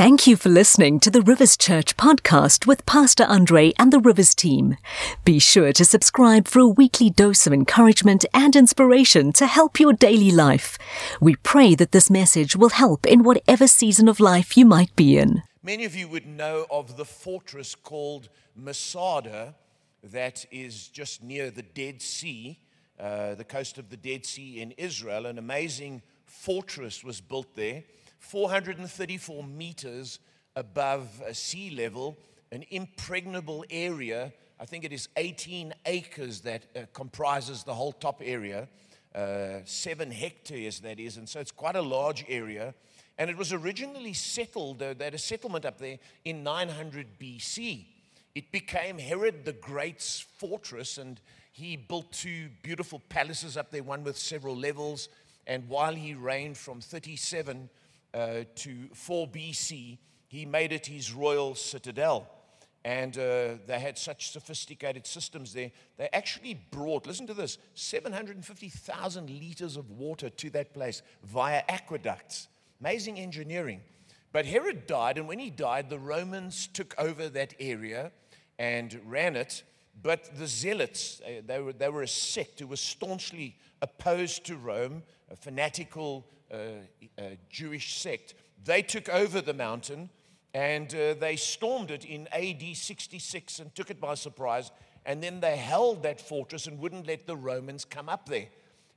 Thank you for listening to the Rivers Church podcast with Pastor Andre and the Rivers team. Be sure to subscribe for a weekly dose of encouragement and inspiration to help your daily life. We pray that this message will help in whatever season of life you might be in. Many of you would know of the fortress called Masada that is just near the Dead Sea, uh, the coast of the Dead Sea in Israel. An amazing fortress was built there. 434 meters above sea level, an impregnable area. I think it is 18 acres that uh, comprises the whole top area, uh, seven hectares that is, and so it's quite a large area. And it was originally settled, uh, they had a settlement up there in 900 BC. It became Herod the Great's fortress, and he built two beautiful palaces up there, one with several levels. And while he reigned from 37 uh, to 4 BC, he made it his royal citadel. And uh, they had such sophisticated systems there. They actually brought, listen to this, 750,000 liters of water to that place via aqueducts. Amazing engineering. But Herod died, and when he died, the Romans took over that area and ran it. But the Zealots, uh, they were, they were a sect who was staunchly opposed to Rome, a fanatical Jewish sect. They took over the mountain and uh, they stormed it in AD 66 and took it by surprise. And then they held that fortress and wouldn't let the Romans come up there.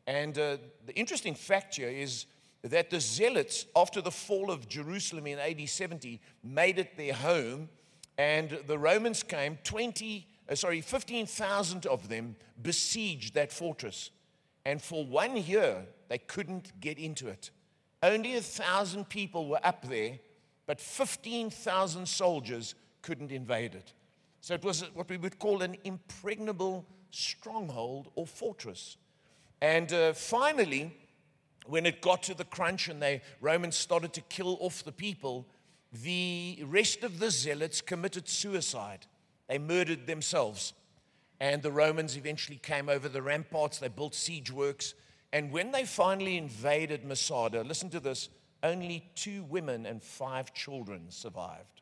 And uh, the interesting fact here is that the Zealots, after the fall of Jerusalem in AD 70, made it their home. And the Romans came, 20, uh, sorry, 15,000 of them besieged that fortress. And for one year, they couldn't get into it. Only a thousand people were up there, but 15,000 soldiers couldn't invade it. So it was what we would call an impregnable stronghold or fortress. And uh, finally, when it got to the crunch and the Romans started to kill off the people, the rest of the zealots committed suicide. They murdered themselves. And the Romans eventually came over the ramparts, they built siege works, and when they finally invaded Masada, listen to this only two women and five children survived.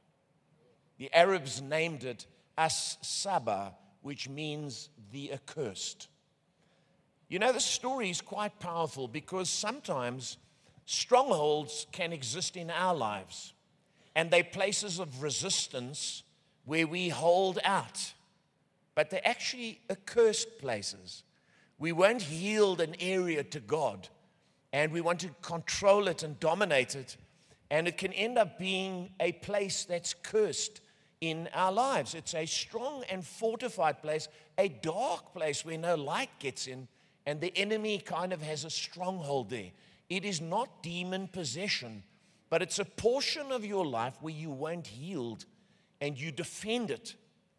The Arabs named it As Saba, which means the accursed. You know, the story is quite powerful because sometimes strongholds can exist in our lives, and they're places of resistance where we hold out, but they're actually accursed places. We won't yield an area to God and we want to control it and dominate it. And it can end up being a place that's cursed in our lives. It's a strong and fortified place, a dark place where no light gets in, and the enemy kind of has a stronghold there. It is not demon possession, but it's a portion of your life where you won't yield and you defend it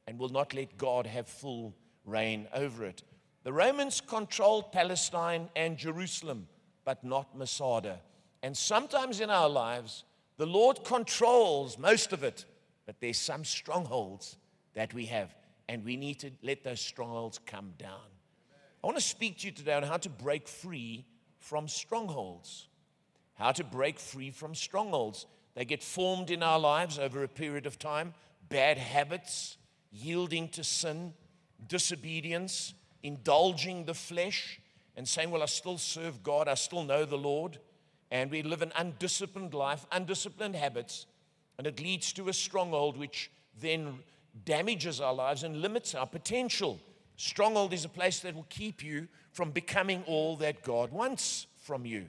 and will not let God have full reign over it. The Romans controlled Palestine and Jerusalem, but not Masada. And sometimes in our lives, the Lord controls most of it, but there's some strongholds that we have, and we need to let those strongholds come down. I want to speak to you today on how to break free from strongholds. How to break free from strongholds. They get formed in our lives over a period of time bad habits, yielding to sin, disobedience indulging the flesh and saying, Well, I still serve God, I still know the Lord. And we live an undisciplined life, undisciplined habits, and it leads to a stronghold which then damages our lives and limits our potential. Stronghold is a place that will keep you from becoming all that God wants from you.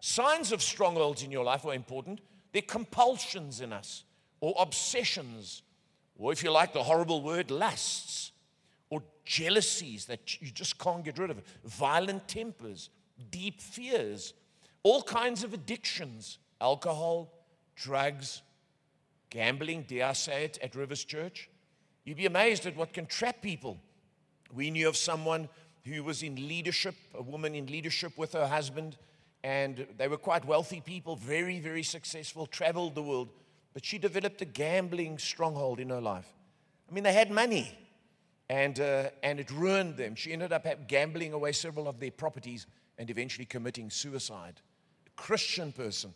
Signs of strongholds in your life are important. They're compulsions in us, or obsessions, or if you like the horrible word, lusts or jealousies that you just can't get rid of, violent tempers, deep fears, all kinds of addictions alcohol, drugs, gambling, dare I say it, at Rivers Church. You'd be amazed at what can trap people. We knew of someone who was in leadership, a woman in leadership with her husband, and they were quite wealthy people, very, very successful, traveled the world, but she developed a gambling stronghold in her life. I mean, they had money, and, uh, and it ruined them. She ended up gambling away several of their properties and eventually committing suicide. A Christian person.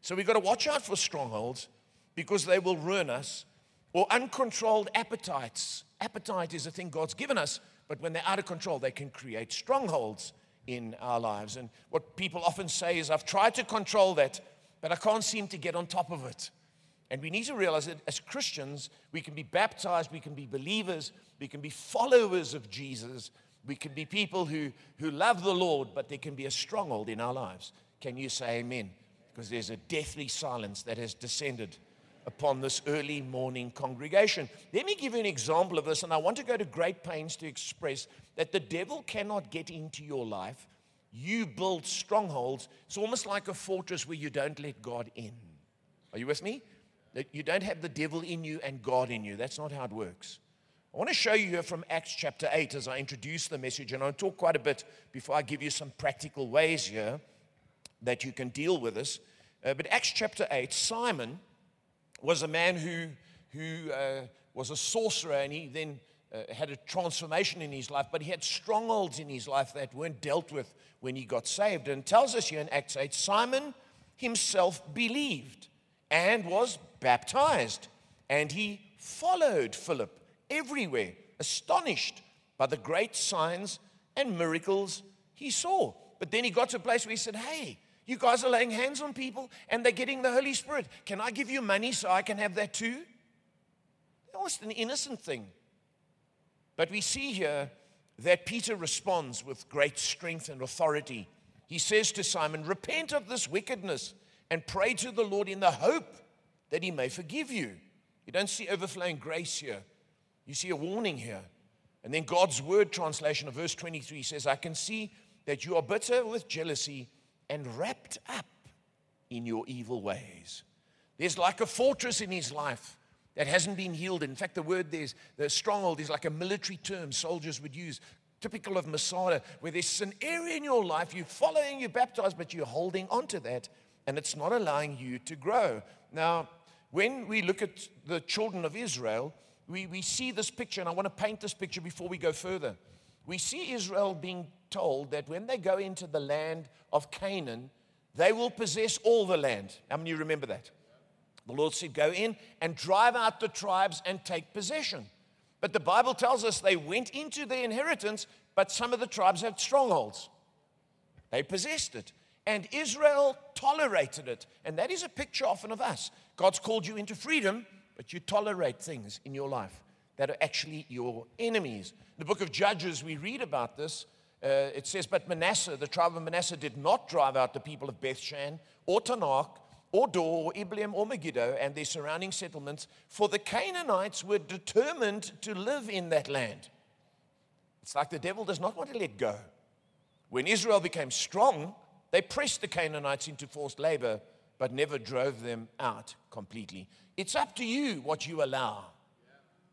So we've got to watch out for strongholds. because they will ruin us, or uncontrolled appetites. Appetite is a thing God's given us, but when they're out of control, they can create strongholds in our lives. And what people often say is, I've tried to control that, but I can't seem to get on top of it. And we need to realize that as Christians, we can be baptized, we can be believers, we can be followers of Jesus, we can be people who, who love the Lord, but there can be a stronghold in our lives. Can you say amen? Because there's a deathly silence that has descended upon this early morning congregation. Let me give you an example of this, and I want to go to great pains to express that the devil cannot get into your life. You build strongholds. It's almost like a fortress where you don't let God in. Are you with me? That you don't have the devil in you and God in you. That's not how it works. I want to show you here from Acts chapter 8 as I introduce the message, and I'll talk quite a bit before I give you some practical ways here that you can deal with this. Uh, but Acts chapter 8, Simon was a man who, who uh, was a sorcerer and he then uh, had a transformation in his life, but he had strongholds in his life that weren't dealt with when he got saved. And tells us here in Acts 8 Simon himself believed and was baptized, and he followed Philip everywhere, astonished by the great signs and miracles he saw. But then he got to a place where he said, Hey, you guys are laying hands on people and they're getting the Holy Spirit. Can I give you money so I can have that too? Almost an innocent thing. But we see here that Peter responds with great strength and authority. He says to Simon, Repent of this wickedness and pray to the Lord in the hope that he may forgive you. You don't see overflowing grace here, you see a warning here. And then God's word translation of verse 23 says, I can see that you are bitter with jealousy and wrapped up in your evil ways. There's like a fortress in his life that hasn't been healed. In fact, the word there's the stronghold is like a military term soldiers would use, typical of Masada, where there's an area in your life you're following, you're baptized, but you're holding onto that, and it's not allowing you to grow. Now, when we look at the children of Israel, we, we see this picture, and I want to paint this picture before we go further. We see Israel being told that when they go into the land of Canaan, they will possess all the land. How many remember that? The Lord said, Go in and drive out the tribes and take possession. But the Bible tells us they went into their inheritance, but some of the tribes had strongholds. They possessed it. And Israel tolerated it. And that is a picture often of us. God's called you into freedom, but you tolerate things in your life that are actually your enemies. In the book of Judges, we read about this uh, it says, But Manasseh, the tribe of Manasseh, did not drive out the people of Bethshan or Taanach or Dor or Ibleam or Megiddo and their surrounding settlements, for the Canaanites were determined to live in that land. It's like the devil does not want to let go. When Israel became strong, they pressed the Canaanites into forced labor, but never drove them out completely. It's up to you what you allow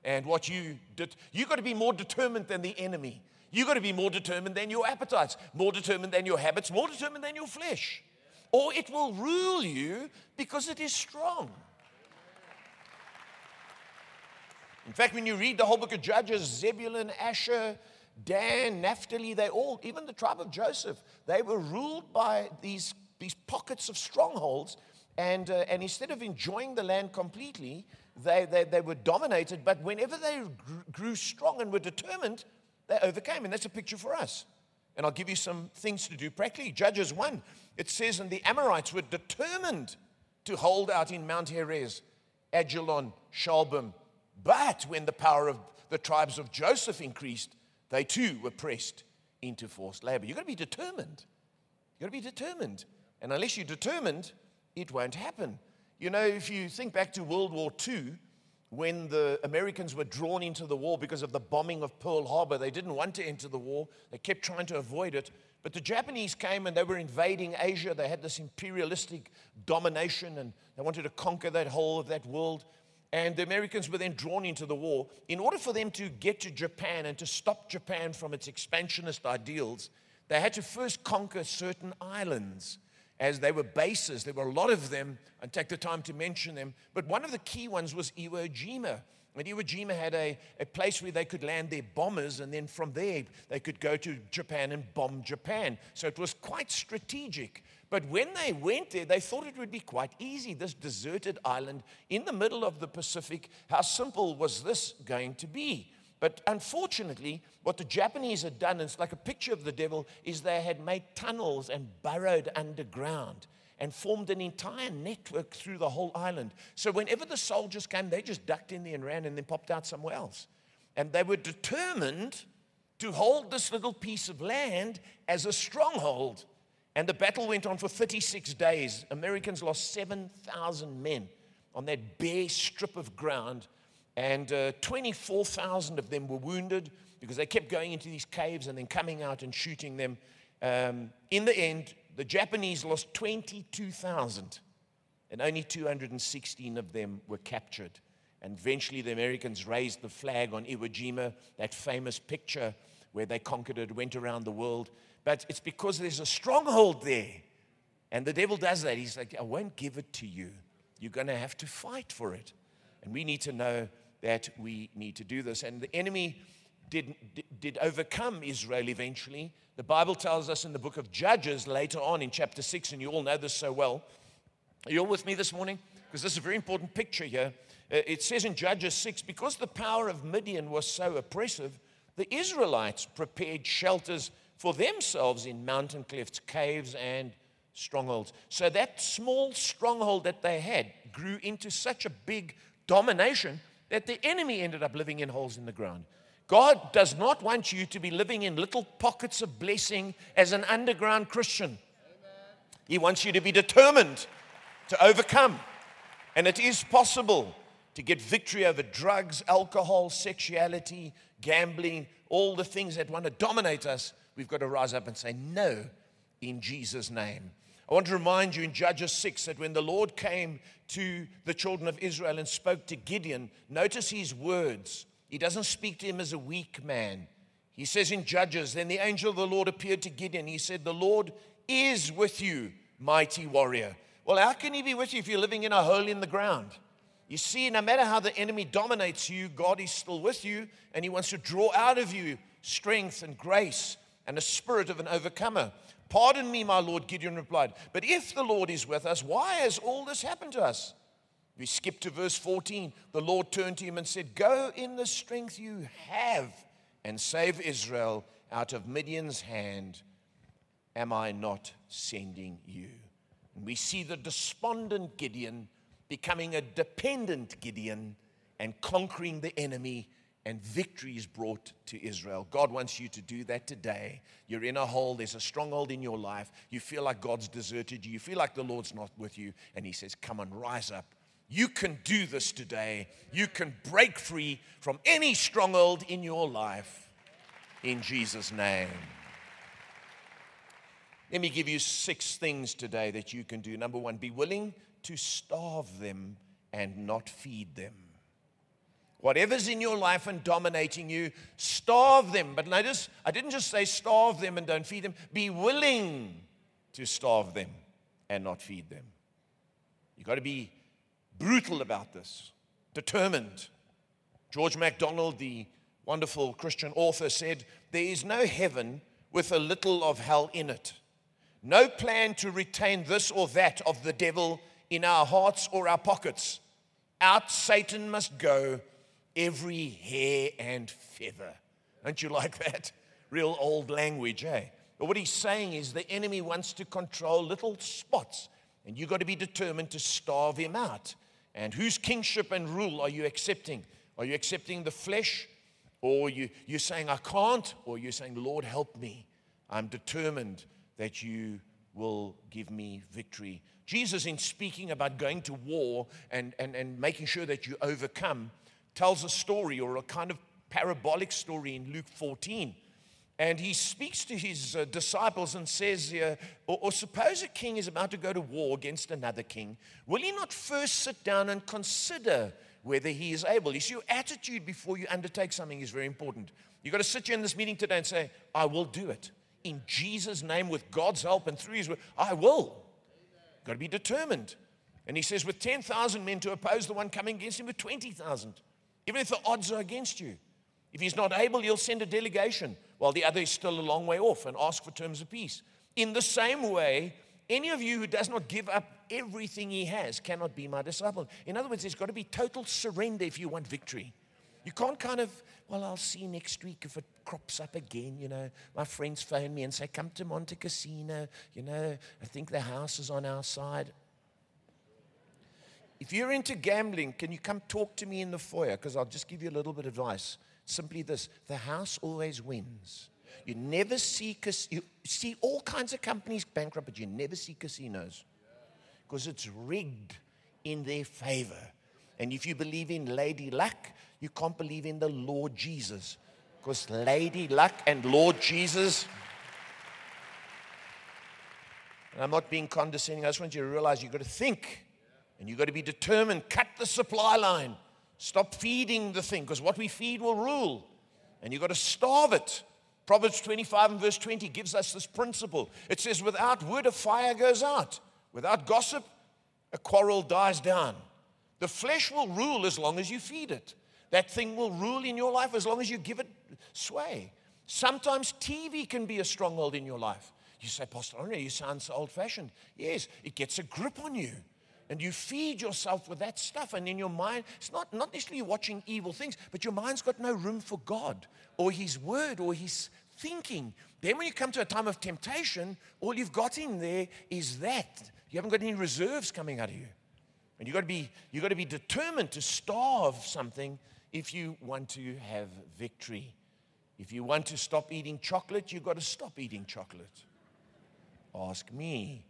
and what you did. You've got to be more determined than the enemy. You've got to be more determined than your appetites, more determined than your habits, more determined than your flesh. Or it will rule you because it is strong. In fact, when you read the whole book of Judges, Zebulun, Asher, Dan, Naphtali, they all, even the tribe of Joseph, they were ruled by these, these pockets of strongholds. And, uh, and instead of enjoying the land completely, they, they, they were dominated. But whenever they grew strong and were determined, they overcame. And that's a picture for us. And I'll give you some things to do practically. Judges 1, it says, And the Amorites were determined to hold out in Mount Heres, Ajalon, Shaalbim. But when the power of the tribes of Joseph increased, they too were pressed into forced labor. You've got to be determined. You've got to be determined. And unless you're determined, it won't happen. You know, if you think back to World War II, when the Americans were drawn into the war because of the bombing of Pearl Harbor. They didn't want to enter the war, they kept trying to avoid it. But the Japanese came and they were invading Asia. They had this imperialistic domination and they wanted to conquer that whole of that world. And the Americans were then drawn into the war. In order for them to get to Japan and to stop Japan from its expansionist ideals, they had to first conquer certain islands as they were bases. There were a lot of them. I'd take the time to mention them. But one of the key ones was Iwo Jima. And Iwo Jima had a, a place where they could land their bombers, and then from there they could go to Japan and bomb Japan. So it was quite strategic. But when they went there, they thought it would be quite easy. This deserted island in the middle of the Pacific, how simple was this going to be? But unfortunately, what the Japanese had done, it's like a picture of the devil, is they had made tunnels and burrowed underground and formed an entire network through the whole island. So whenever the soldiers came, they just ducked in there and ran and then popped out somewhere else. And they were determined to hold this little piece of land as a stronghold. And the battle went on for 36 days. Americans lost 7,000 men on that bare strip of ground, and uh, 24,000 of them were wounded because they kept going into these caves and then coming out and shooting them. Um, in the end, the Japanese lost 22,000, and only 216 of them were captured. And eventually, the Americans raised the flag on Iwo Jima, that famous picture where they conquered it, went around the world. But it's because there's a stronghold there. And the devil does that. He's like, I won't give it to you. You're going to have to fight for it. And we need to know that we need to do this. And the enemy did, did overcome Israel eventually. The Bible tells us in the book of Judges later on in chapter 6, and you all know this so well. Are you all with me this morning? Because this is a very important picture here. Uh, it says in Judges 6 because the power of Midian was so oppressive, the Israelites prepared shelters for themselves in mountain cliffs, caves, and strongholds. So that small stronghold that they had grew into such a big domination that the enemy ended up living in holes in the ground. God does not want you to be living in little pockets of blessing as an underground Christian. He wants you to be determined to overcome. And it is possible to get victory over drugs, alcohol, sexuality, gambling, all the things that want to dominate us we've got to rise up and say no in Jesus' name. I want to remind you in Judges 6 that when the Lord came to the children of Israel and spoke to Gideon, notice his words. He doesn't speak to him as a weak man. He says in Judges, Then the angel of the Lord appeared to Gideon. He said, The Lord is with you, mighty warrior. Well, how can he be with you if you're living in a hole in the ground? You see, no matter how the enemy dominates you, God is still with you, and he wants to draw out of you strength and grace and a spirit of an overcomer. Pardon me, my Lord, Gideon replied. But if the Lord is with us, why has all this happened to us? We skip to verse 14. The Lord turned to him and said, Go in the strength you have and save Israel out of Midian's hand. Am I not sending you? And we see the despondent Gideon becoming a dependent Gideon and conquering the enemy and victory is brought to Israel. God wants you to do that today. You're in a hole, there's a stronghold in your life. You feel like God's deserted you, you feel like the Lord's not with you, and He says, Come and rise up. You can do this today. You can break free from any stronghold in your life in Jesus' name. Let me give you six things today that you can do. Number one, be willing to starve them and not feed them. Whatever's in your life and dominating you, starve them. But notice, I didn't just say starve them and don't feed them. Be willing to starve them and not feed them. You've got to be brutal about this, determined. George MacDonald, the wonderful Christian author, said, There is no heaven with a little of hell in it. No plan to retain this or that of the devil in our hearts or our pockets. Out Satan must go every hair and feather. Don't you like that? Real old language, eh? But what he's saying is the enemy wants to control little spots, and you've got to be determined to starve him out. And whose kingship and rule are you accepting? Are you accepting the flesh? Or you, you're saying, I can't? Or you're saying, Lord, help me. I'm determined that you will give me victory. Jesus, in speaking about going to war and, and, and making sure that you overcome, tells a story or a kind of parabolic story in Luke 14. And he speaks to his uh, disciples and says, uh, or, or suppose a king is about to go to war against another king, will he not first sit down and consider whether he is able? See, your attitude before you undertake something is very important. You've got to sit here in this meeting today and say, I will do it. In Jesus' name, with God's help and through his word, I will. Got to be determined. And he says, with 10,000 men to oppose the one coming against him with 20,000 even if the odds are against you. If he's not able, he'll send a delegation while the other is still a long way off and ask for terms of peace. In the same way, any of you who does not give up everything he has cannot be my disciple. In other words, there's got to be total surrender if you want victory. You can't kind of, well, I'll see next week if it crops up again. You know, my friends phone me and say, come to Montecasino. You know, I think the house is on our side. If you're into gambling, can you come talk to me in the foyer? Because I'll just give you a little bit of advice. Simply this the house always wins. You never see, you see all kinds of companies bankrupt, but you never see casinos because it's rigged in their favor. And if you believe in Lady Luck, you can't believe in the Lord Jesus because Lady Luck and Lord Jesus. And I'm not being condescending. I just want you to realize you've got to think and you've got to be determined. Cut the supply line. Stop feeding the thing because what we feed will rule. And you've got to starve it. Proverbs 25 and verse 20 gives us this principle. It says, Without wood, a fire goes out. Without gossip, a quarrel dies down. The flesh will rule as long as you feed it. That thing will rule in your life as long as you give it sway. Sometimes TV can be a stronghold in your life. You say, Pastor Andre, you sound so old fashioned. Yes, it gets a grip on you. And you feed yourself with that stuff. And in your mind, it's not, not necessarily watching evil things, but your mind's got no room for God or His word or His thinking. Then when you come to a time of temptation, all you've got in there is that. You haven't got any reserves coming out of you. And you've got to be, you've got to be determined to starve something if you want to have victory. If you want to stop eating chocolate, you've got to stop eating chocolate. Ask me.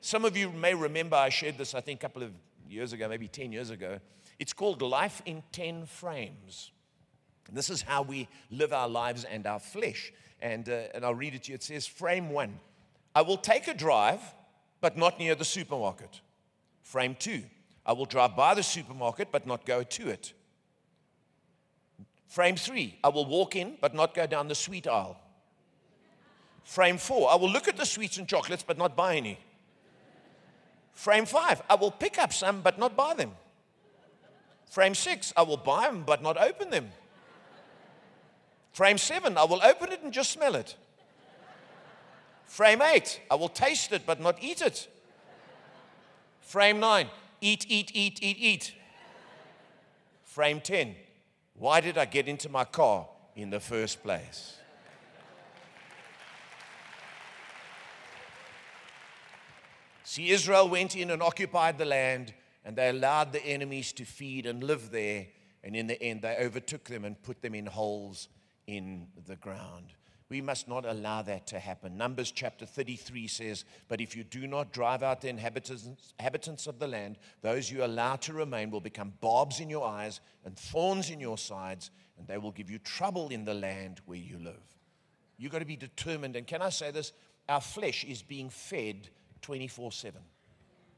Some of you may remember I shared this, I think, a couple of years ago, maybe 10 years ago. It's called Life in 10 Frames. And this is how we live our lives and our flesh. And, uh, and I'll read it to you. It says, Frame one I will take a drive, but not near the supermarket. Frame two I will drive by the supermarket, but not go to it. Frame three, I will walk in, but not go down the sweet aisle. Frame four, I will look at the sweets and chocolates, but not buy any. Frame five, I will pick up some, but not buy them. Frame six, I will buy them, but not open them. Frame seven, I will open it and just smell it. Frame eight, I will taste it, but not eat it. Frame nine, eat, eat, eat, eat, eat. Frame 10, why did I get into my car in the first place? See, Israel went in and occupied the land, and they allowed the enemies to feed and live there. And in the end, they overtook them and put them in holes in the ground. We must not allow that to happen. Numbers chapter 33 says, But if you do not drive out the inhabitants, of the land, those you allow to remain will become barbs in your eyes and thorns in your sides, and they will give you trouble in the land where you live. You've got to be determined. And can I say this? Our flesh is being fed 24 7.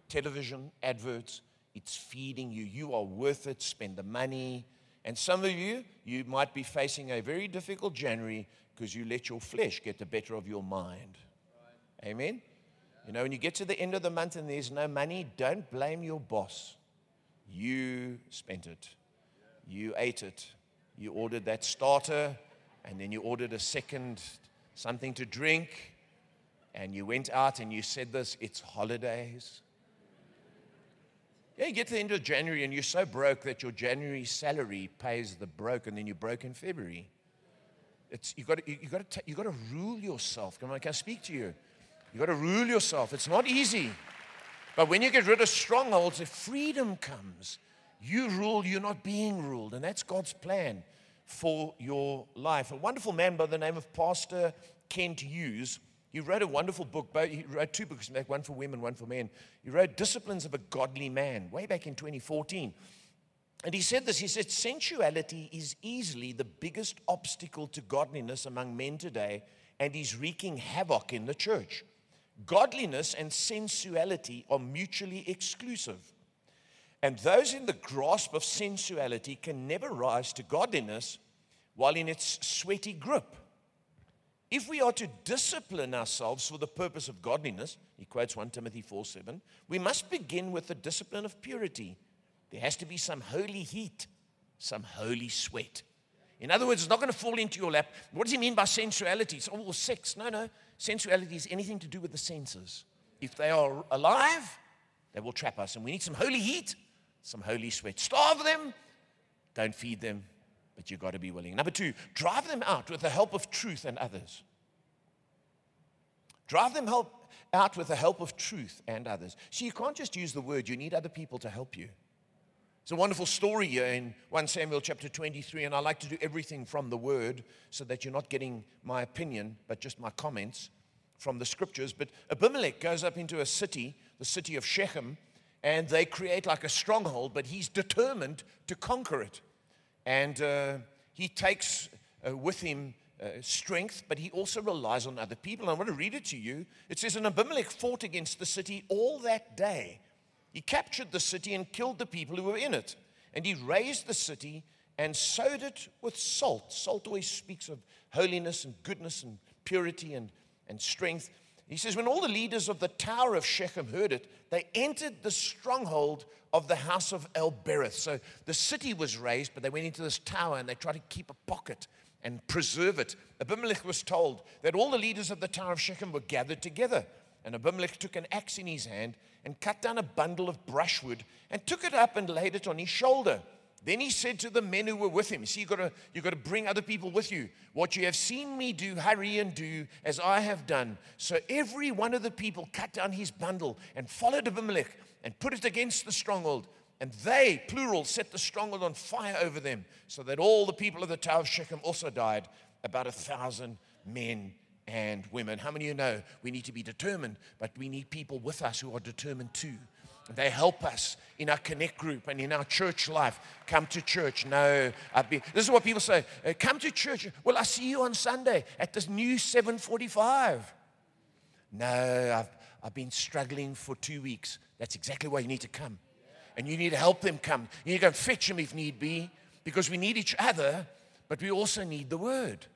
Television, adverts, it's feeding you. You are worth it. Spend the money. And some of you, you might be facing a very difficult January because you let your flesh get the better of your mind. Amen? You know, when you get to the end of the month and there's no money, don't blame your boss. You spent it. You ate it. You ordered that starter, and then you ordered a second something to drink, and you went out and you said this it's holidays. Yeah, you get to the end of January and you're so broke that your January salary pays the broke, and then you're broke in February. It's, you've got you got to, you got to rule yourself. Come on, I can speak to you. You've got to rule yourself. It's not easy. But when you get rid of strongholds, if freedom comes, you rule, you're not being ruled. And that's God's plan for your life. A wonderful man by the name of Pastor Kent Hughes. He wrote a wonderful book. He wrote two books, one for women, one for men. He wrote Disciplines of a Godly Man way back in 2014. And he said this he said, sensuality is easily the biggest obstacle to godliness among men today and is wreaking havoc in the church. Godliness and sensuality are mutually exclusive. And those in the grasp of sensuality can never rise to godliness while in its sweaty grip. If we are to discipline ourselves for the purpose of godliness, he quotes 1 Timothy 4 7, we must begin with the discipline of purity there has to be some holy heat, some holy sweat. In other words, it's not going to fall into your lap. What does he mean by sensuality? It's all oh, sex. No, no. Sensuality is anything to do with the senses. if they are alive, they will trap us. And we need some holy heat, some holy sweat. Starve them, don't feed them, but you've got to be willing. Number two, drive them out with the help of truth and others. Drive them help, out with the help of truth and others. See, you can't just use the word, you need other people to help you. It's a wonderful story here in 1 Samuel chapter 23, and I like to do everything from the word so that you're not getting my opinion, but just my comments from the scriptures. But Abimelech goes up into a city, the city of Shechem, and they create like a stronghold, but he's determined to conquer it. And uh, he takes uh, with him uh, strength, but he also relies on other people. And I want to read it to you. It says, And Abimelech fought against the city all that day. He captured the city and killed the people who were in it. And he razed the city and sowed it with salt. Salt always speaks of holiness and goodness and purity and, and strength. He says, When all the leaders of the tower of Shechem heard it, they entered the stronghold of the house of El Berith. So the city was razed, but they went into this tower and they tried to keep a pocket and preserve it. Abimelech was told that all the leaders of the tower of Shechem were gathered together. And Abimelech took an axe in his hand and cut down a bundle of brushwood and took it up and laid it on his shoulder. Then he said to the men who were with him, See, you've got, to, you've got to bring other people with you. What you have seen me do, hurry and do as I have done. So every one of the people cut down his bundle and followed Abimelech and put it against the stronghold. And they, plural, set the stronghold on fire over them, so that all the people of the Tower of Shechem also died, about a thousand men and women. How many of you know we need to be determined, but we need people with us who are determined too? They help us in our connect group and in our church life. Come to church. No, I've been, this is what people say. Uh, come to church. Well, I see you on Sunday at this new 745. No, I've, I've been struggling for two weeks. That's exactly why you need to come and you need to help them come. You need to go fetch them if need be, because we need each other, but we also need the word.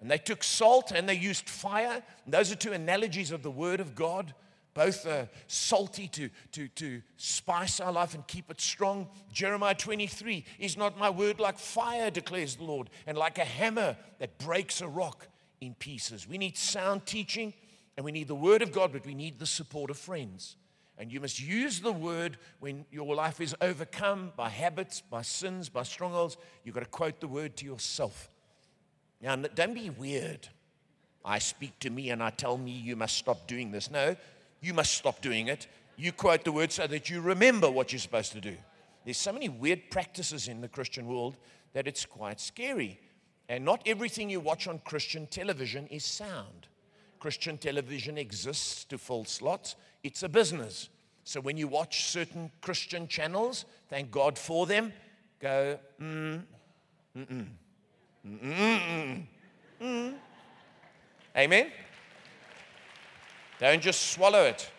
And they took salt and they used fire. And those are two analogies of the word of God, both uh, salty to, to, to spice our life and keep it strong. Jeremiah 23 is not my word like fire, declares the Lord, and like a hammer that breaks a rock in pieces. We need sound teaching and we need the word of God, but we need the support of friends. And you must use the word when your life is overcome by habits, by sins, by strongholds. You've got to quote the word to yourself. Now, don't be weird. I speak to me and I tell me you must stop doing this. No, you must stop doing it. You quote the word so that you remember what you're supposed to do. There's so many weird practices in the Christian world that it's quite scary. And not everything you watch on Christian television is sound. Christian television exists to fill slots, it's a business. So when you watch certain Christian channels, thank God for them, go, mm, mm, mm, mm, mm, mm. Amen? Don't just swallow it.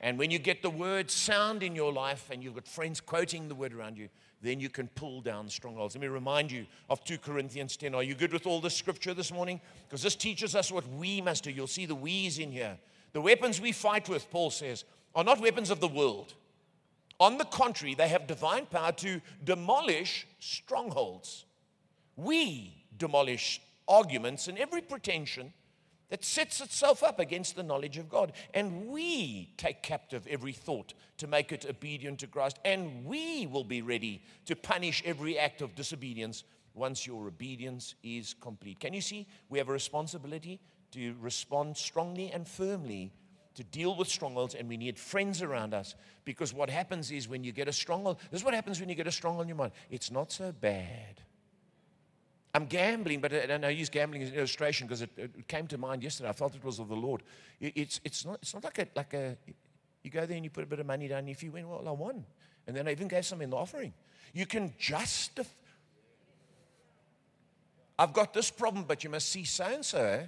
And when you get the word sound in your life and you've got friends quoting the word around you, then you can pull down strongholds. Let me remind you of 2 Corinthians 10. Are you good with all the scripture this morning? Because this teaches us what we must do. You'll see the we's in here. The weapons we fight with, Paul says, are not weapons of the world. On the contrary, they have divine power to demolish strongholds. We demolish arguments and every pretension that sets itself up against the knowledge of God. And we take captive every thought to make it obedient to Christ. And we will be ready to punish every act of disobedience once your obedience is complete. Can you see? We have a responsibility to respond strongly and firmly to deal with strongholds, and we need friends around us because what happens is when you get a stronghold, this is what happens when you get a stronghold in your mind. It's not so bad. I'm gambling, but and I use gambling as an illustration because it, it, came to mind yesterday. I felt it was of the Lord. It, it's, it's, not, it's not like a, like a, you go there and you put a bit of money down, and if you win, well, I won. And then I even gave some in the offering. You can justify. I've got this problem, but you must see so and so.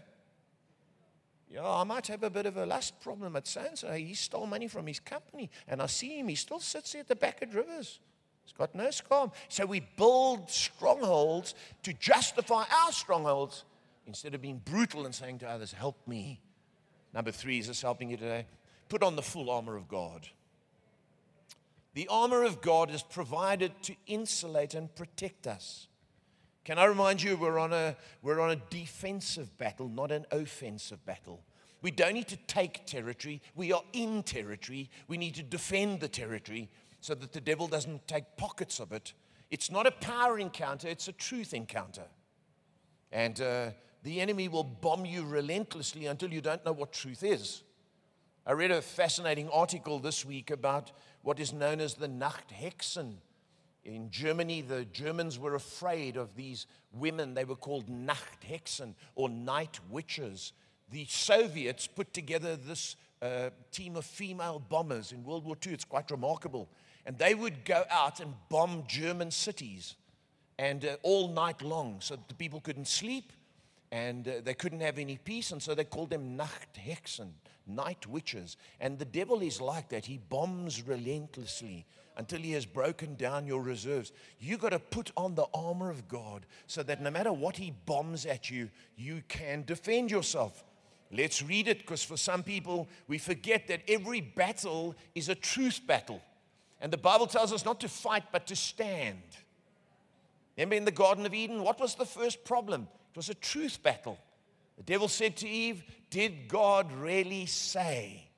Yeah, I might have a bit of a lust problem at so and so. He stole money from his company, and I see him. He still sits there at the back of Rivers. He's got no scum. So we build strongholds to justify our strongholds instead of being brutal and saying to others, Help me. Number three, is this helping you today? Put on the full armor of God. The armor of God is provided to insulate and protect us. Can I remind you, we're on a, we're on a defensive battle, not an offensive battle. We don't need to take territory. We are in territory. We need to defend the territory so that the devil doesn't take pockets of it. It's not a power encounter, it's a truth encounter. And uh, the enemy will bomb you relentlessly until you don't know what truth is. I read a fascinating article this week about what is known as the Nachthexen. In Germany, the Germans were afraid of these women. They were called Nachthexen or night witches. The Soviets put together this uh, team of female bombers in World War II. It's quite remarkable. And they would go out and bomb German cities and uh, all night long so the people couldn't sleep and uh, they couldn't have any peace. And so they called them Nachthexen, night witches. And the devil is like that. He bombs relentlessly until he has broken down your reserves. You got to put on the armor of God so that no matter what he bombs at you, you can defend yourself. Let's read it because for some people, we forget that every battle is a truth battle. And the Bible tells us not to fight, but to stand. Remember in the Garden of Eden, what was the first problem? It was a truth battle. The devil said to Eve, Did God really say?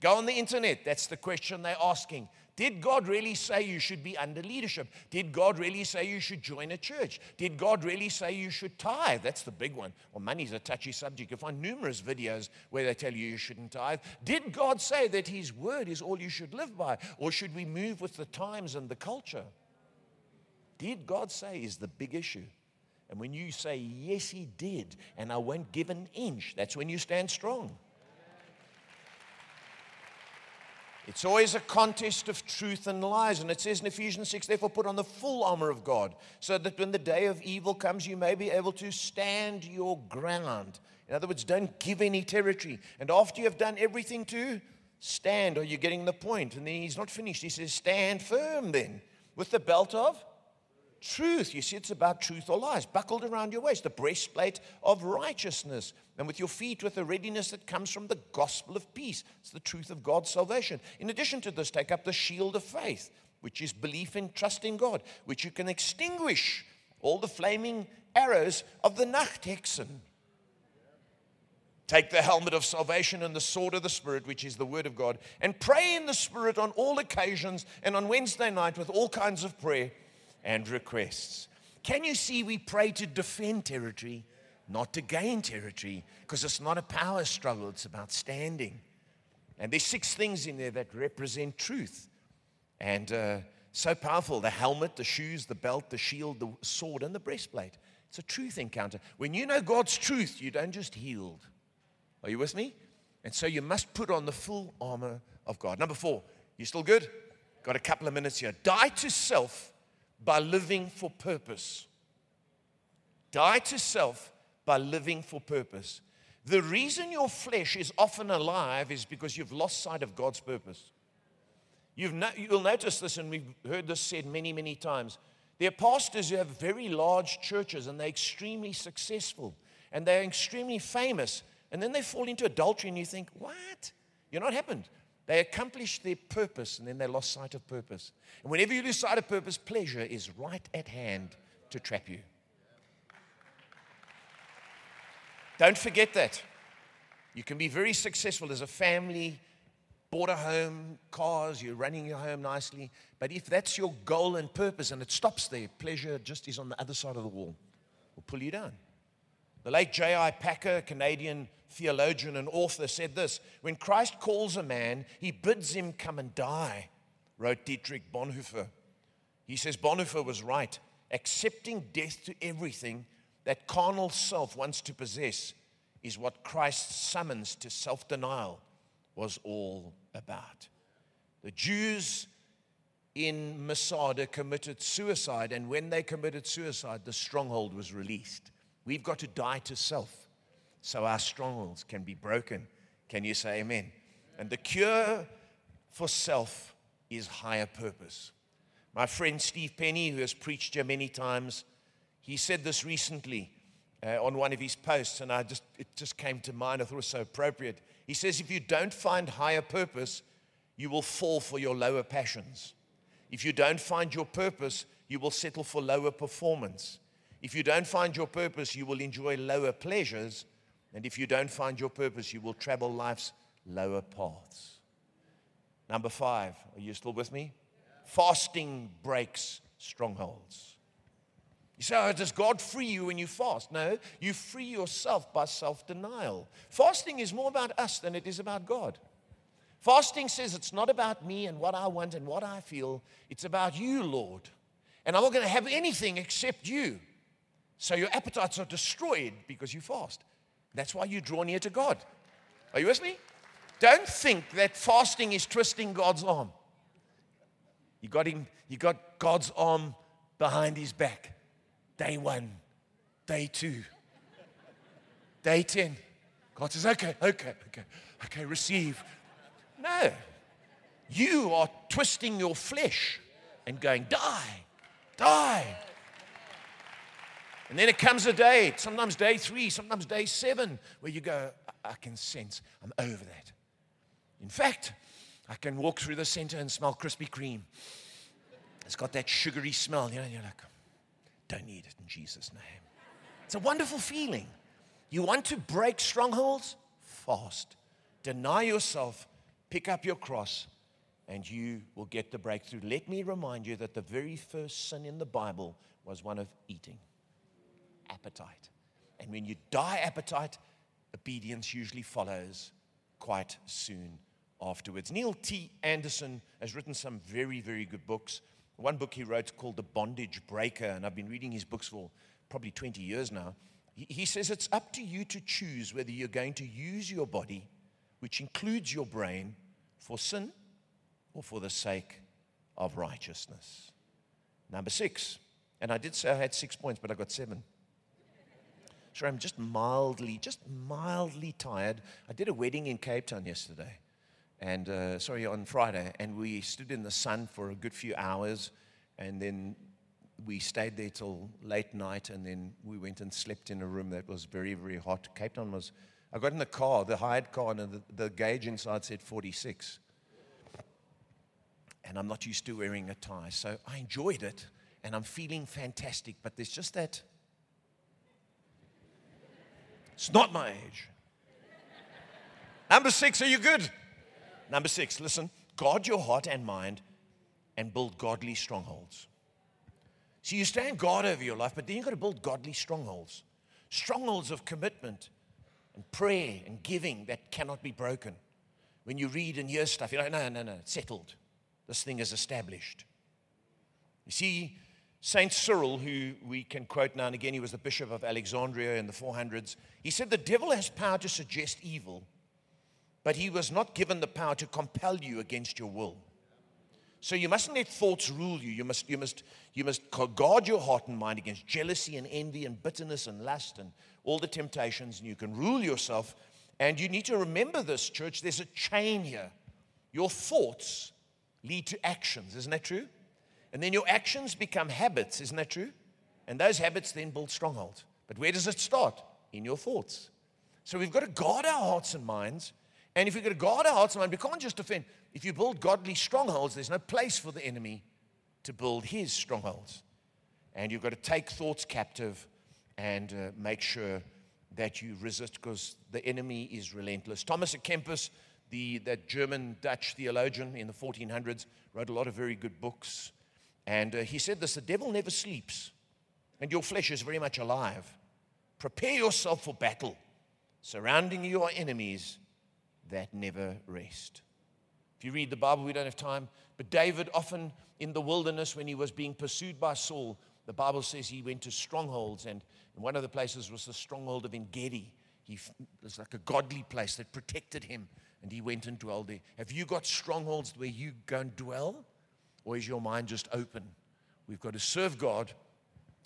Go on the internet, that's the question they're asking. Did God really say you should be under leadership? Did God really say you should join a church? Did God really say you should tithe? That's the big one. Well, money's a touchy subject. You'll find numerous videos where they tell you you shouldn't tithe. Did God say that His word is all you should live by? Or should we move with the times and the culture? Did God say is the big issue. And when you say, Yes, He did, and I won't give an inch, that's when you stand strong. It's always a contest of truth and lies. And it says in Ephesians 6, therefore put on the full armor of God, so that when the day of evil comes, you may be able to stand your ground. In other words, don't give any territory. And after you have done everything to stand, are you getting the point? And then he's not finished. He says, stand firm then with the belt of truth. You see, it's about truth or lies, buckled around your waist, the breastplate of righteousness, and with your feet with the readiness that comes from the gospel of peace. It's the truth of God's salvation. In addition to this, take up the shield of faith, which is belief in trusting God, which you can extinguish all the flaming arrows of the Nachthexen. Take the helmet of salvation and the sword of the Spirit, which is the word of God, and pray in the Spirit on all occasions and on Wednesday night with all kinds of prayer and requests. Can you see we pray to defend territory, not to gain territory? Because it's not a power struggle, it's about standing. And there's six things in there that represent truth. And uh, so powerful the helmet, the shoes, the belt, the shield, the sword, and the breastplate. It's a truth encounter. When you know God's truth, you don't just yield. Are you with me? And so you must put on the full armor of God. Number four, you still good? Got a couple of minutes here. Die to self by living for purpose. Die to self by living for purpose. The reason your flesh is often alive is because you've lost sight of God's purpose. You've no, you'll notice this, and we've heard this said many, many times. There are pastors who have very large churches and they're extremely successful and they're extremely famous, and then they fall into adultery, and you think, What? You're not happened. They accomplished their purpose and then they lost sight of purpose. And whenever you lose sight of purpose, pleasure is right at hand to trap you. Don't forget that. You can be very successful as a family, bought a home, cars, you're running your home nicely. But if that's your goal and purpose and it stops there, pleasure just is on the other side of the wall, will pull you down. The late J.I. Packer, Canadian theologian and author, said this When Christ calls a man, he bids him come and die, wrote Dietrich Bonhoeffer. He says Bonhoeffer was right. Accepting death to everything that carnal self wants to possess is what Christ's summons to self denial was all about. The Jews in Masada committed suicide, and when they committed suicide, the stronghold was released. We've got to die to self so our strongholds can be broken. Can you say amen? And the cure for self is higher purpose. My friend Steve Penny, who has preached here many times, he said this recently uh, on one of his posts, and I just, it just came to mind. I thought it was so appropriate. He says, If you don't find higher purpose, you will fall for your lower passions. If you don't find your purpose, you will settle for lower performance. If you don't find your purpose, you will enjoy lower pleasures. And if you don't find your purpose, you will travel life's lower paths. Number five, are you still with me? Fasting breaks strongholds. You say, oh, does God free you when you fast? No, you free yourself by self denial. Fasting is more about us than it is about God. Fasting says it's not about me and what I want and what I feel, it's about you, Lord. And I'm not going to have anything except you. So your appetites are destroyed because you fast. That's why you draw near to God. Are you with me? Don't think that fasting is twisting God's arm. You got him, you got God's arm behind his back. Day one, day two, day 10. God says, okay, okay, okay, okay, receive. No. You are twisting your flesh and going, die, die. And then it comes a day, sometimes day three, sometimes day seven, where you go, I can sense I'm over that. In fact, I can walk through the center and smell Krispy Kreme. It's got that sugary smell, you know, you're like, don't need it in Jesus' name. It's a wonderful feeling. You want to break strongholds? Fast. Deny yourself, pick up your cross, and you will get the breakthrough. Let me remind you that the very first sin in the Bible was one of eating appetite. And when you die appetite, obedience usually follows quite soon afterwards. Neil T. Anderson has written some very, very good books. One book he wrote called The Bondage Breaker, and I've been reading his books for probably 20 years now. He says it's up to you to choose whether you're going to use your body, which includes your brain, for sin or for the sake of righteousness. Number six, and I did say I had six points, but I got seven. Sure, I'm just mildly, just mildly tired. I did a wedding in Cape Town yesterday, and uh, sorry, on Friday, and we stood in the sun for a good few hours, and then we stayed there till late night, and then we went and slept in a room that was very, very hot. Cape Town was, I got in the car, the hired car, and the, the gauge inside said 46. And I'm not used to wearing a tie, so I enjoyed it, and I'm feeling fantastic, but there's just that it's not my age. Number six, are you good? Number six, listen, guard your heart and mind and build godly strongholds. So you stand guard over your life, but then you've got to build godly strongholds. Strongholds of commitment and prayer and giving that cannot be broken. When you read and hear stuff, you're like, no, no, no, it's settled. This thing is established. You see, Saint Cyril, who we can quote now and again, he was the bishop of Alexandria in the 400s. He said, The devil has power to suggest evil, but he was not given the power to compel you against your will. So you mustn't let thoughts rule you. You must, you must, you must guard your heart and mind against jealousy and envy and bitterness and lust and all the temptations, and you can rule yourself. And you need to remember this, church. There's a chain here. Your thoughts lead to actions. Isn't that true? And then your actions become habits, isn't that true? And those habits then build strongholds. But where does it start? In your thoughts. So we've got to guard our hearts and minds. And if we've got to guard our hearts and minds, we can't just defend. If you build godly strongholds, there's no place for the enemy to build his strongholds. And you've got to take thoughts captive and uh, make sure that you resist because the enemy is relentless. Thomas à Kempis, the, that German Dutch theologian in the 1400s, wrote a lot of very good books. And uh, he said this the devil never sleeps, and your flesh is very much alive. Prepare yourself for battle. Surrounding you are enemies that never rest. If you read the Bible, we don't have time, but David, often in the wilderness when he was being pursued by Saul, the Bible says he went to strongholds, and one of the places was the stronghold of Engedi. He, it was like a godly place that protected him, and he went and dwelled there. Have you got strongholds where you go and dwell? Or is your mind just open? We've got to serve God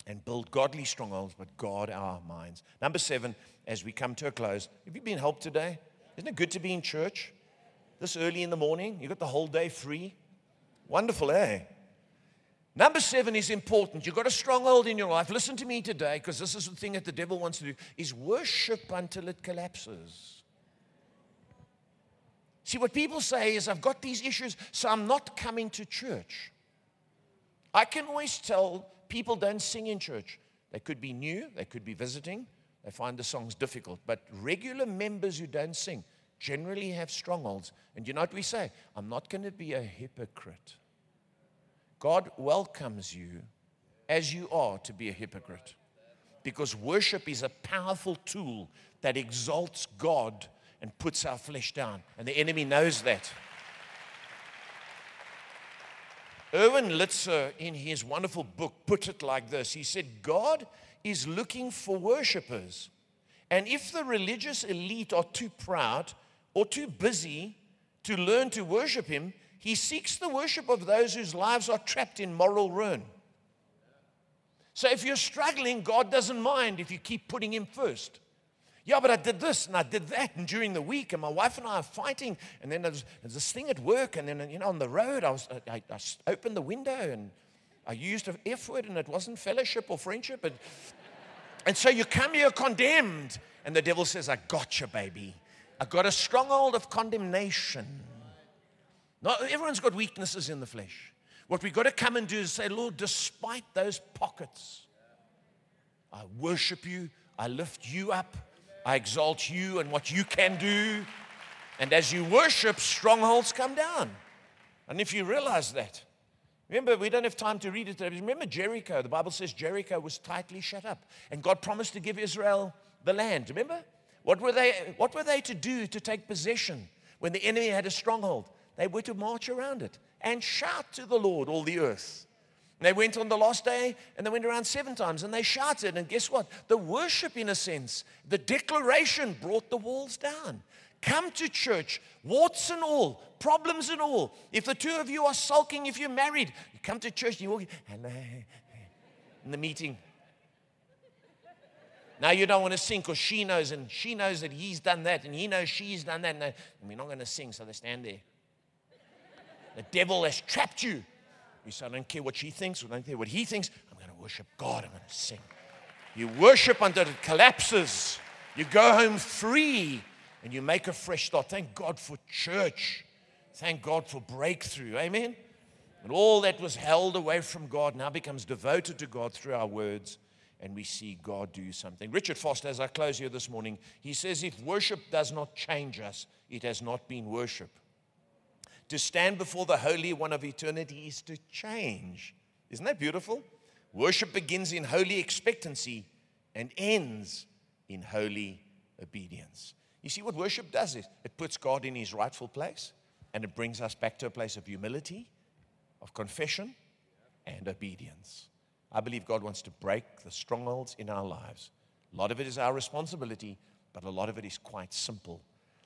and build godly strongholds, but guard our minds. Number seven, as we come to a close, have you been helped today? Isn't it good to be in church this early in the morning? You've got the whole day free. Wonderful, eh? Number seven is important. You've got a stronghold in your life. Listen to me today, because this is the thing that the devil wants to do, is worship until it collapses. See, what people say is, I've got these issues, so I'm not coming to church. I can always tell people don't sing in church. They could be new, they could be visiting. They find the songs difficult. But regular members who don't sing generally have strongholds. And you know what we say? I'm not going to be a hypocrite. God welcomes you as you are to be a hypocrite. Because worship is a powerful tool that exalts God and puts our flesh down. And the enemy knows that. Erwin Lutzer, in his wonderful book, put it like this He said, God is looking for worshippers. And if the religious elite are too proud or too busy to learn to worship Him, He seeks the worship of those whose lives are trapped in moral ruin. So if you're struggling, God doesn't mind if you keep putting Him first. Yeah, but I did this and I did that, and during the week, and my wife and I are fighting, and then there's, there's this thing at work, and then you know on the road, I was I, I opened the window and I used an F word, and it wasn't fellowship or friendship, and and so you come here condemned, and the devil says, "I got you, baby. I got a stronghold of condemnation." Not everyone's got weaknesses in the flesh. What we've got to come and do is say, Lord, despite those pockets, I worship you, I lift you up, I exalt you and what you can do. And as you worship, strongholds come down. And if you realize that, remember, we don't have time to read it today. Remember Jericho. The Bible says Jericho was tightly shut up. And God promised to give Israel the land. Remember? What were they, what were they to do to take possession when the enemy had a stronghold? They were to march around it and shout to the Lord, all the earth. And they went on the last day and they went around seven times and they shouted. And guess what? The worship, in a sense, the declaration brought the walls down. Come to church, warts and all, problems and all. If the two of you are sulking, if you're married, you come to church and you walk in the meeting. Now you don't want to sing because she knows, and she knows that he's done that, and he knows she's done that, and we're not going to sing, so they stand there. The devil has trapped you. You say, I don't care what she thinks, I don't care what he thinks. I'm going to worship God. I'm going to sing. You worship until it collapses. You go home free and you make a fresh start. Thank God for church. Thank God for breakthrough. Amen. And all that was held away from God now becomes devoted to God through our words, and we see God do something. Richard Foster, as I close here this morning, he says, If worship does not change us, it has not been worship. To stand before the Holy One of eternity is to change. Isn't that beautiful? Worship begins in holy expectancy and ends in holy obedience. You see, what worship does is it puts God in his rightful place and it brings us back to a place of humility, of confession, and obedience. I believe God wants to break the strongholds in our lives. A lot of it is our responsibility, but a lot of it is quite simple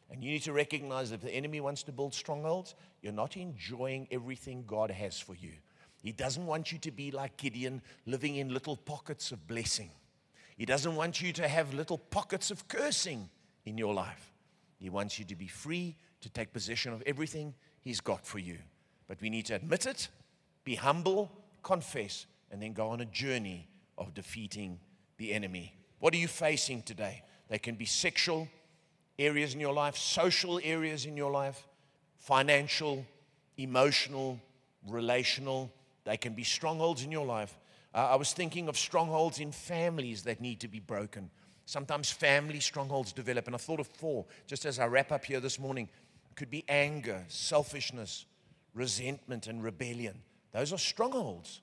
and you need to recognize if the enemy wants to build strongholds, you're not enjoying everything God has for you. He doesn't want you to be like Gideon, living in little pockets of blessing. He doesn't want you to have little pockets of cursing in your life. He wants you to be free to take possession of everything He's got for you. But we need to admit it, be humble, confess, and then go on a journey of defeating the enemy. What are you facing today? They can be sexual, areas in your life, social areas in your life, financial, emotional, relational. They can be strongholds in your life. Uh, I was thinking of strongholds in families that need to be broken. Sometimes family strongholds develop, and I thought of four just as I wrap up here this morning. It could be anger, selfishness, resentment, and rebellion. Those are strongholds.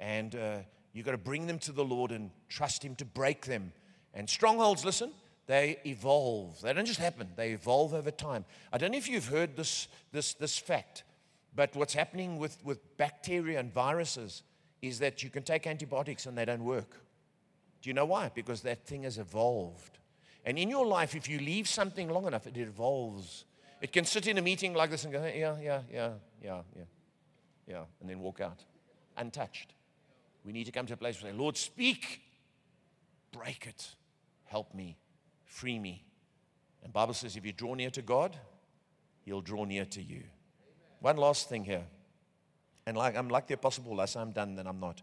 And uh, you've got to bring them to the Lord and trust Him to break them. And strongholds, listen, they evolve. They don't just happen, they evolve over time. I don't know if you've heard this, this, this fact, but what's happening with, with bacteria and viruses is that you can take antibiotics and they don't work. Do you know why? Because that thing has evolved. And in your life, if you leave something long enough, it evolves. It can sit in a meeting like this and go, yeah, yeah, yeah, yeah, yeah, yeah, and then walk out untouched. We need to come to a place where Lord, speak, break it, help me free me. And Bible says if you draw near to God, he'll draw near to you. One last thing here. And like I'm like the apostle Paul, I say I'm done, then I'm not.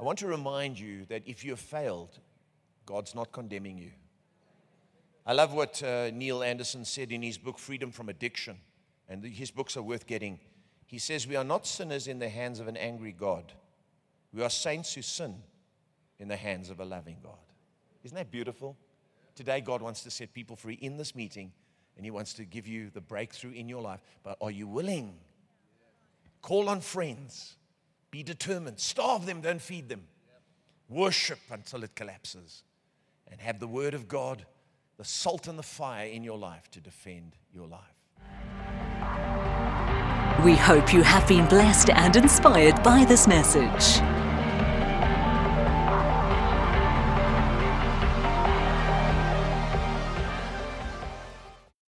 I want to remind you that if you have failed, God's not condemning you. I love what uh, Neil Anderson said in his book, Freedom from Addiction, and his books are worth getting. He says, We are not sinners in the hands of an angry God. We are saints who sin in the hands of a loving God. Isn't that beautiful? Today, God wants to set people free in this meeting, and He wants to give you the breakthrough in your life. But are you willing? Call on friends. Be determined. Starve them, don't feed them. Worship until it collapses. And have the Word of God, the salt and the fire in your life to defend your life. We hope you have been blessed and inspired by this message.